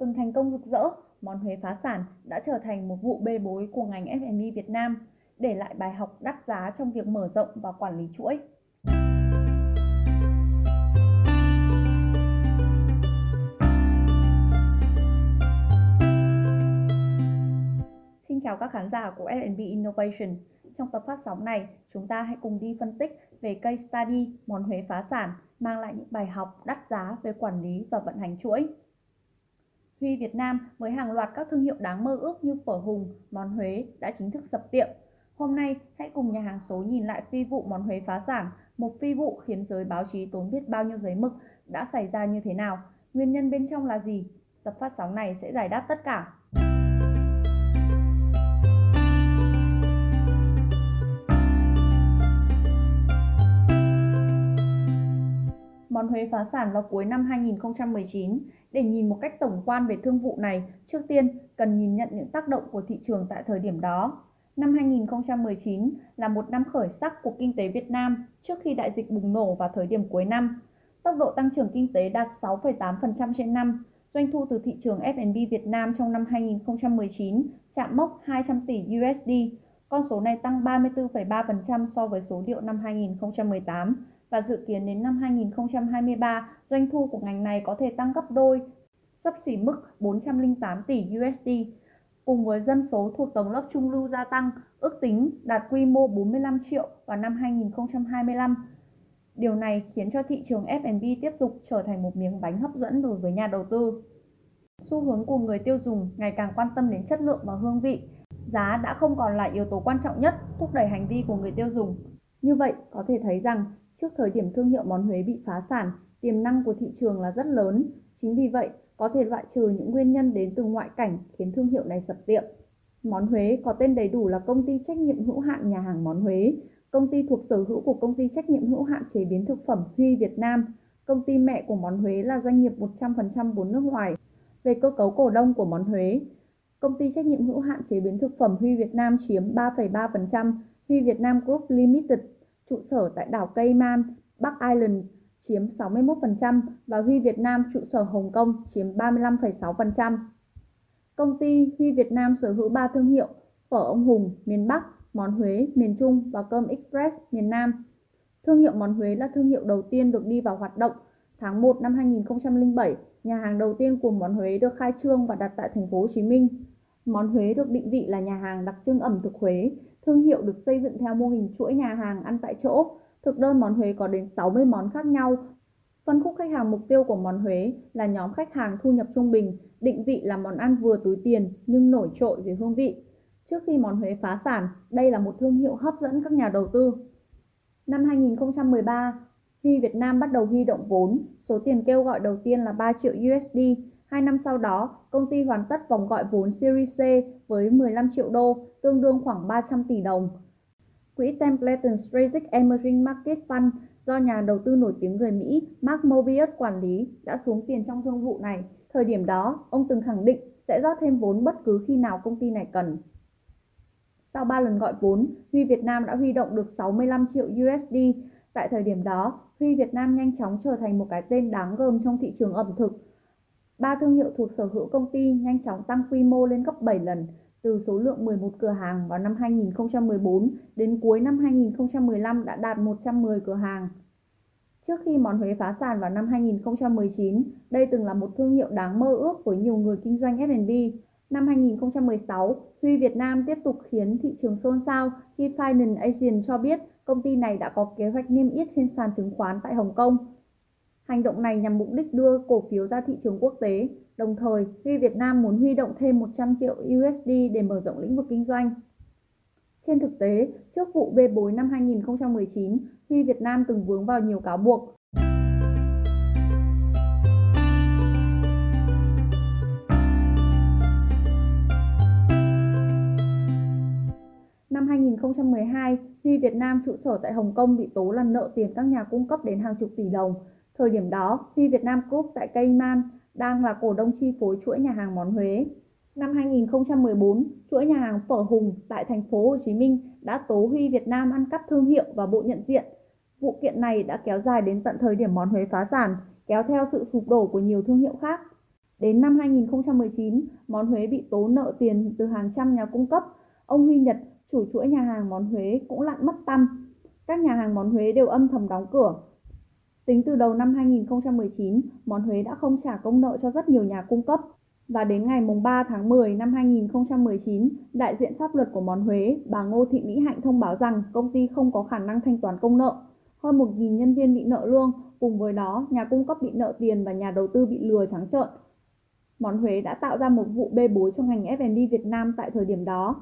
Từng thành công rực rỡ, món Huế phá sản đã trở thành một vụ bê bối của ngành F&B Việt Nam, để lại bài học đắt giá trong việc mở rộng và quản lý chuỗi. Xin chào các khán giả của F&B Innovation. Trong tập phát sóng này, chúng ta hãy cùng đi phân tích về case study món Huế phá sản mang lại những bài học đắt giá về quản lý và vận hành chuỗi. Huy Việt Nam với hàng loạt các thương hiệu đáng mơ ước như phở Hùng, món Huế đã chính thức sập tiệm. Hôm nay, hãy cùng nhà hàng số nhìn lại phi vụ món Huế phá sản, một phi vụ khiến giới báo chí tốn biết bao nhiêu giấy mực đã xảy ra như thế nào, nguyên nhân bên trong là gì. Tập phát sóng này sẽ giải đáp tất cả. Món Huế phá sản vào cuối năm 2019. Để nhìn một cách tổng quan về thương vụ này, trước tiên cần nhìn nhận những tác động của thị trường tại thời điểm đó. Năm 2019 là một năm khởi sắc của kinh tế Việt Nam trước khi đại dịch bùng nổ vào thời điểm cuối năm. Tốc độ tăng trưởng kinh tế đạt 6,8% trên năm. Doanh thu từ thị trường F&B Việt Nam trong năm 2019 chạm mốc 200 tỷ USD. Con số này tăng 34,3% so với số liệu năm 2018 và dự kiến đến năm 2023, doanh thu của ngành này có thể tăng gấp đôi, sắp xỉ mức 408 tỷ USD. Cùng với dân số thuộc tầng lớp trung lưu gia tăng, ước tính đạt quy mô 45 triệu vào năm 2025. Điều này khiến cho thị trường F&B tiếp tục trở thành một miếng bánh hấp dẫn đối với nhà đầu tư. Xu hướng của người tiêu dùng ngày càng quan tâm đến chất lượng và hương vị. Giá đã không còn là yếu tố quan trọng nhất thúc đẩy hành vi của người tiêu dùng. Như vậy, có thể thấy rằng Trước thời điểm thương hiệu món Huế bị phá sản, tiềm năng của thị trường là rất lớn. Chính vì vậy, có thể loại trừ những nguyên nhân đến từ ngoại cảnh khiến thương hiệu này sập tiệm. Món Huế có tên đầy đủ là Công ty trách nhiệm hữu hạn nhà hàng Món Huế, công ty thuộc sở hữu của Công ty trách nhiệm hữu hạn chế biến thực phẩm Huy Việt Nam. Công ty mẹ của Món Huế là doanh nghiệp 100% vốn nước ngoài. Về cơ cấu cổ đông của Món Huế, Công ty trách nhiệm hữu hạn chế biến thực phẩm Huy Việt Nam chiếm 3,3%, Huy Việt Nam Group Limited trụ sở tại đảo Cayman, Bắc Island chiếm 61% và Huy Việt Nam trụ sở Hồng Kông chiếm 35,6%. Công ty Huy Việt Nam sở hữu 3 thương hiệu phở ông Hùng miền Bắc, món Huế miền Trung và cơm Express miền Nam. Thương hiệu món Huế là thương hiệu đầu tiên được đi vào hoạt động. Tháng 1 năm 2007, nhà hàng đầu tiên của món Huế được khai trương và đặt tại thành phố Hồ Chí Minh. Món Huế được định vị là nhà hàng đặc trưng ẩm thực Huế, Thương hiệu được xây dựng theo mô hình chuỗi nhà hàng ăn tại chỗ. Thực đơn món Huế có đến 60 món khác nhau. Phân khúc khách hàng mục tiêu của món Huế là nhóm khách hàng thu nhập trung bình, định vị là món ăn vừa túi tiền nhưng nổi trội về hương vị. Trước khi món Huế phá sản, đây là một thương hiệu hấp dẫn các nhà đầu tư. Năm 2013, Huy Việt Nam bắt đầu huy động vốn, số tiền kêu gọi đầu tiên là 3 triệu USD, Hai năm sau đó, công ty hoàn tất vòng gọi vốn Series C với 15 triệu đô, tương đương khoảng 300 tỷ đồng. Quỹ Templeton Strategic Emerging Market Fund do nhà đầu tư nổi tiếng người Mỹ Mark Mobius quản lý đã xuống tiền trong thương vụ này. Thời điểm đó, ông từng khẳng định sẽ rót thêm vốn bất cứ khi nào công ty này cần. Sau 3 lần gọi vốn, Huy Việt Nam đã huy động được 65 triệu USD. Tại thời điểm đó, Huy Việt Nam nhanh chóng trở thành một cái tên đáng gờm trong thị trường ẩm thực Ba thương hiệu thuộc sở hữu công ty nhanh chóng tăng quy mô lên gấp 7 lần, từ số lượng 11 cửa hàng vào năm 2014 đến cuối năm 2015 đã đạt 110 cửa hàng. Trước khi món Huế phá sản vào năm 2019, đây từng là một thương hiệu đáng mơ ước với nhiều người kinh doanh F&B. Năm 2016, Huy Việt Nam tiếp tục khiến thị trường xôn xao khi Finance Asian cho biết công ty này đã có kế hoạch niêm yết trên sàn chứng khoán tại Hồng Kông Hành động này nhằm mục đích đưa cổ phiếu ra thị trường quốc tế, đồng thời khi Việt Nam muốn huy động thêm 100 triệu USD để mở rộng lĩnh vực kinh doanh. Trên thực tế, trước vụ bê bối năm 2019, Huy Việt Nam từng vướng vào nhiều cáo buộc. Năm 2012, Huy Việt Nam trụ sở tại Hồng Kông bị tố là nợ tiền các nhà cung cấp đến hàng chục tỷ đồng, Thời điểm đó, Huy Việt Nam Group tại Cayman đang là cổ đông chi phối chuỗi nhà hàng món Huế. Năm 2014, chuỗi nhà hàng Phở Hùng tại thành phố Hồ Chí Minh đã tố Huy Việt Nam ăn cắp thương hiệu và bộ nhận diện. Vụ kiện này đã kéo dài đến tận thời điểm món Huế phá sản, kéo theo sự sụp đổ của nhiều thương hiệu khác. Đến năm 2019, Món Huế bị tố nợ tiền từ hàng trăm nhà cung cấp. Ông Huy Nhật, chủ chuỗi nhà hàng Món Huế cũng lặn mất tăm. Các nhà hàng Món Huế đều âm thầm đóng cửa. Tính từ đầu năm 2019, Món Huế đã không trả công nợ cho rất nhiều nhà cung cấp. Và đến ngày 3 tháng 10 năm 2019, đại diện pháp luật của Món Huế, bà Ngô Thị Mỹ Hạnh thông báo rằng công ty không có khả năng thanh toán công nợ. Hơn 1.000 nhân viên bị nợ lương, cùng với đó nhà cung cấp bị nợ tiền và nhà đầu tư bị lừa trắng trợn. Món Huế đã tạo ra một vụ bê bối cho ngành F&B Việt Nam tại thời điểm đó.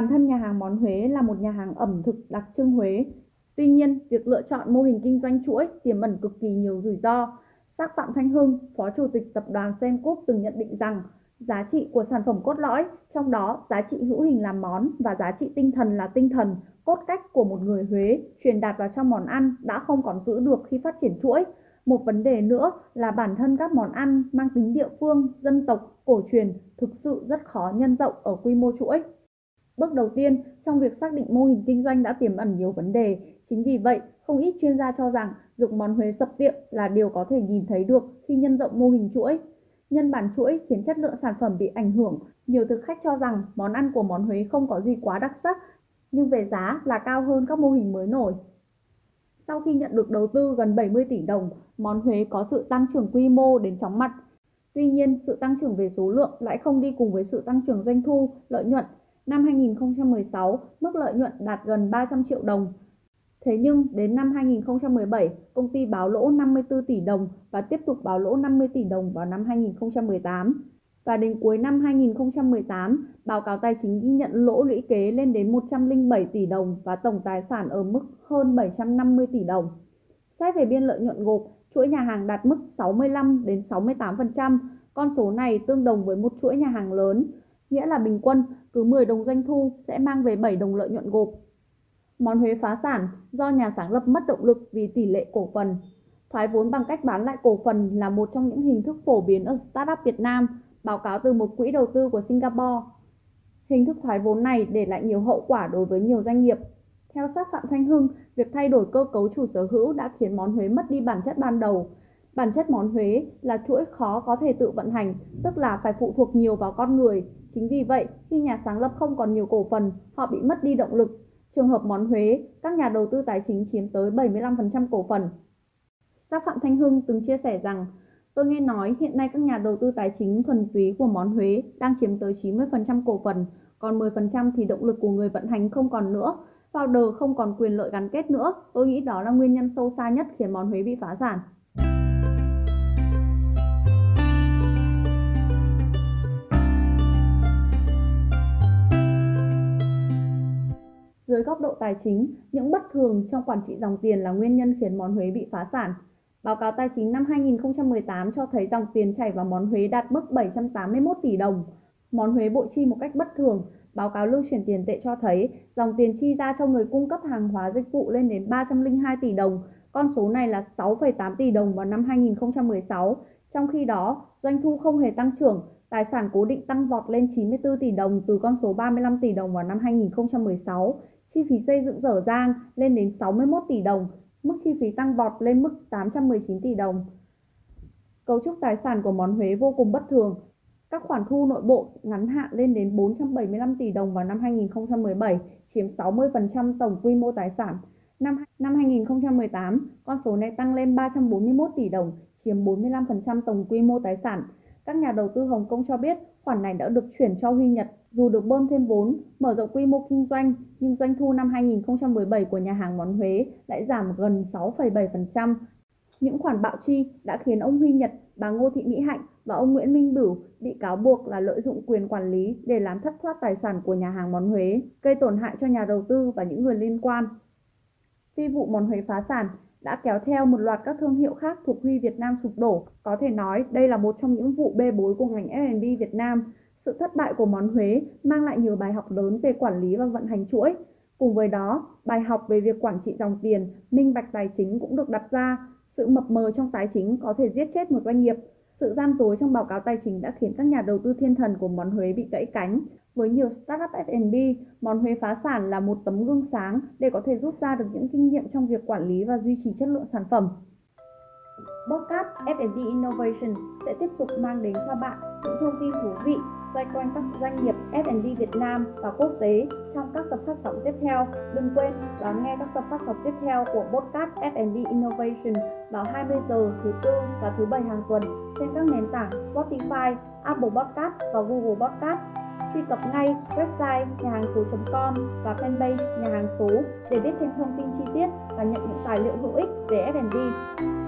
Bản thân nhà hàng Món Huế là một nhà hàng ẩm thực đặc trưng Huế. Tuy nhiên, việc lựa chọn mô hình kinh doanh chuỗi tiềm ẩn cực kỳ nhiều rủi ro. Sắc Phạm Thanh Hưng, Phó Chủ tịch Tập đoàn Semcop từng nhận định rằng giá trị của sản phẩm cốt lõi, trong đó giá trị hữu hình làm món và giá trị tinh thần là tinh thần, cốt cách của một người Huế truyền đạt vào trong món ăn đã không còn giữ được khi phát triển chuỗi. Một vấn đề nữa là bản thân các món ăn mang tính địa phương, dân tộc, cổ truyền thực sự rất khó nhân rộng ở quy mô chuỗi. Bước đầu tiên, trong việc xác định mô hình kinh doanh đã tiềm ẩn nhiều vấn đề. Chính vì vậy, không ít chuyên gia cho rằng việc món Huế sập tiệm là điều có thể nhìn thấy được khi nhân rộng mô hình chuỗi. Nhân bản chuỗi khiến chất lượng sản phẩm bị ảnh hưởng. Nhiều thực khách cho rằng món ăn của món Huế không có gì quá đặc sắc, nhưng về giá là cao hơn các mô hình mới nổi. Sau khi nhận được đầu tư gần 70 tỷ đồng, món Huế có sự tăng trưởng quy mô đến chóng mặt. Tuy nhiên, sự tăng trưởng về số lượng lại không đi cùng với sự tăng trưởng doanh thu, lợi nhuận Năm 2016, mức lợi nhuận đạt gần 300 triệu đồng. Thế nhưng đến năm 2017, công ty báo lỗ 54 tỷ đồng và tiếp tục báo lỗ 50 tỷ đồng vào năm 2018. Và đến cuối năm 2018, báo cáo tài chính ghi nhận lỗ lũy kế lên đến 107 tỷ đồng và tổng tài sản ở mức hơn 750 tỷ đồng. Xét về biên lợi nhuận gộp, chuỗi nhà hàng đạt mức 65 đến 68%, con số này tương đồng với một chuỗi nhà hàng lớn nghĩa là bình quân cứ 10 đồng doanh thu sẽ mang về 7 đồng lợi nhuận gộp. Món Huế phá sản do nhà sáng lập mất động lực vì tỷ lệ cổ phần. Thoái vốn bằng cách bán lại cổ phần là một trong những hình thức phổ biến ở startup Việt Nam, báo cáo từ một quỹ đầu tư của Singapore. Hình thức thoái vốn này để lại nhiều hậu quả đối với nhiều doanh nghiệp. Theo sát Phạm Thanh Hưng, việc thay đổi cơ cấu chủ sở hữu đã khiến món Huế mất đi bản chất ban đầu. Bản chất món Huế là chuỗi khó có thể tự vận hành, tức là phải phụ thuộc nhiều vào con người, Chính vì vậy, khi nhà sáng lập không còn nhiều cổ phần, họ bị mất đi động lực. Trường hợp món Huế, các nhà đầu tư tài chính chiếm tới 75% cổ phần. Tác Phạm Thanh Hưng từng chia sẻ rằng, tôi nghe nói hiện nay các nhà đầu tư tài chính thuần túy của món Huế đang chiếm tới 90% cổ phần, còn 10% thì động lực của người vận hành không còn nữa. Founder không còn quyền lợi gắn kết nữa. Tôi nghĩ đó là nguyên nhân sâu xa nhất khiến món Huế bị phá sản. Dưới góc độ tài chính, những bất thường trong quản trị dòng tiền là nguyên nhân khiến món Huế bị phá sản. Báo cáo tài chính năm 2018 cho thấy dòng tiền chảy vào món Huế đạt mức 781 tỷ đồng. Món Huế bội chi một cách bất thường. Báo cáo lưu chuyển tiền tệ cho thấy dòng tiền chi ra cho người cung cấp hàng hóa dịch vụ lên đến 302 tỷ đồng. Con số này là 6,8 tỷ đồng vào năm 2016. Trong khi đó, doanh thu không hề tăng trưởng, tài sản cố định tăng vọt lên 94 tỷ đồng từ con số 35 tỷ đồng vào năm 2016 chi phí xây dựng dở dang lên đến 61 tỷ đồng, mức chi phí tăng vọt lên mức 819 tỷ đồng. Cấu trúc tài sản của món Huế vô cùng bất thường. Các khoản thu nội bộ ngắn hạn lên đến 475 tỷ đồng vào năm 2017, chiếm 60% tổng quy mô tài sản. Năm, năm 2018, con số này tăng lên 341 tỷ đồng, chiếm 45% tổng quy mô tài sản. Các nhà đầu tư Hồng Kông cho biết khoản này đã được chuyển cho Huy Nhật dù được bơm thêm vốn, mở rộng quy mô kinh doanh, nhưng doanh thu năm 2017 của nhà hàng Món Huế lại giảm gần 6,7%. Những khoản bạo chi đã khiến ông Huy Nhật, bà Ngô Thị Mỹ Hạnh và ông Nguyễn Minh Bửu bị cáo buộc là lợi dụng quyền quản lý để làm thất thoát tài sản của nhà hàng Món Huế, gây tổn hại cho nhà đầu tư và những người liên quan. Phi vụ Món Huế phá sản đã kéo theo một loạt các thương hiệu khác thuộc Huy Việt Nam sụp đổ. Có thể nói đây là một trong những vụ bê bối của ngành F&B Việt Nam sự thất bại của món Huế mang lại nhiều bài học lớn về quản lý và vận hành chuỗi. Cùng với đó, bài học về việc quản trị dòng tiền, minh bạch tài chính cũng được đặt ra. Sự mập mờ trong tài chính có thể giết chết một doanh nghiệp. Sự gian dối trong báo cáo tài chính đã khiến các nhà đầu tư thiên thần của món Huế bị gãy cánh. Với nhiều startup F&B, món Huế phá sản là một tấm gương sáng để có thể rút ra được những kinh nghiệm trong việc quản lý và duy trì chất lượng sản phẩm. Podcast F&B Innovation sẽ tiếp tục mang đến cho bạn những thông tin thú vị xoay quanh các doanh nghiệp F&B Việt Nam và quốc tế trong các tập phát sóng tiếp theo. Đừng quên đón nghe các tập phát sóng tiếp theo của podcast F&B Innovation vào 20 giờ thứ tư và thứ bảy hàng tuần trên các nền tảng Spotify, Apple Podcast và Google Podcast. Truy cập ngay website nhà hàng số.com và fanpage nhà hàng số để biết thêm thông tin chi tiết và nhận những tài liệu hữu ích về F&B.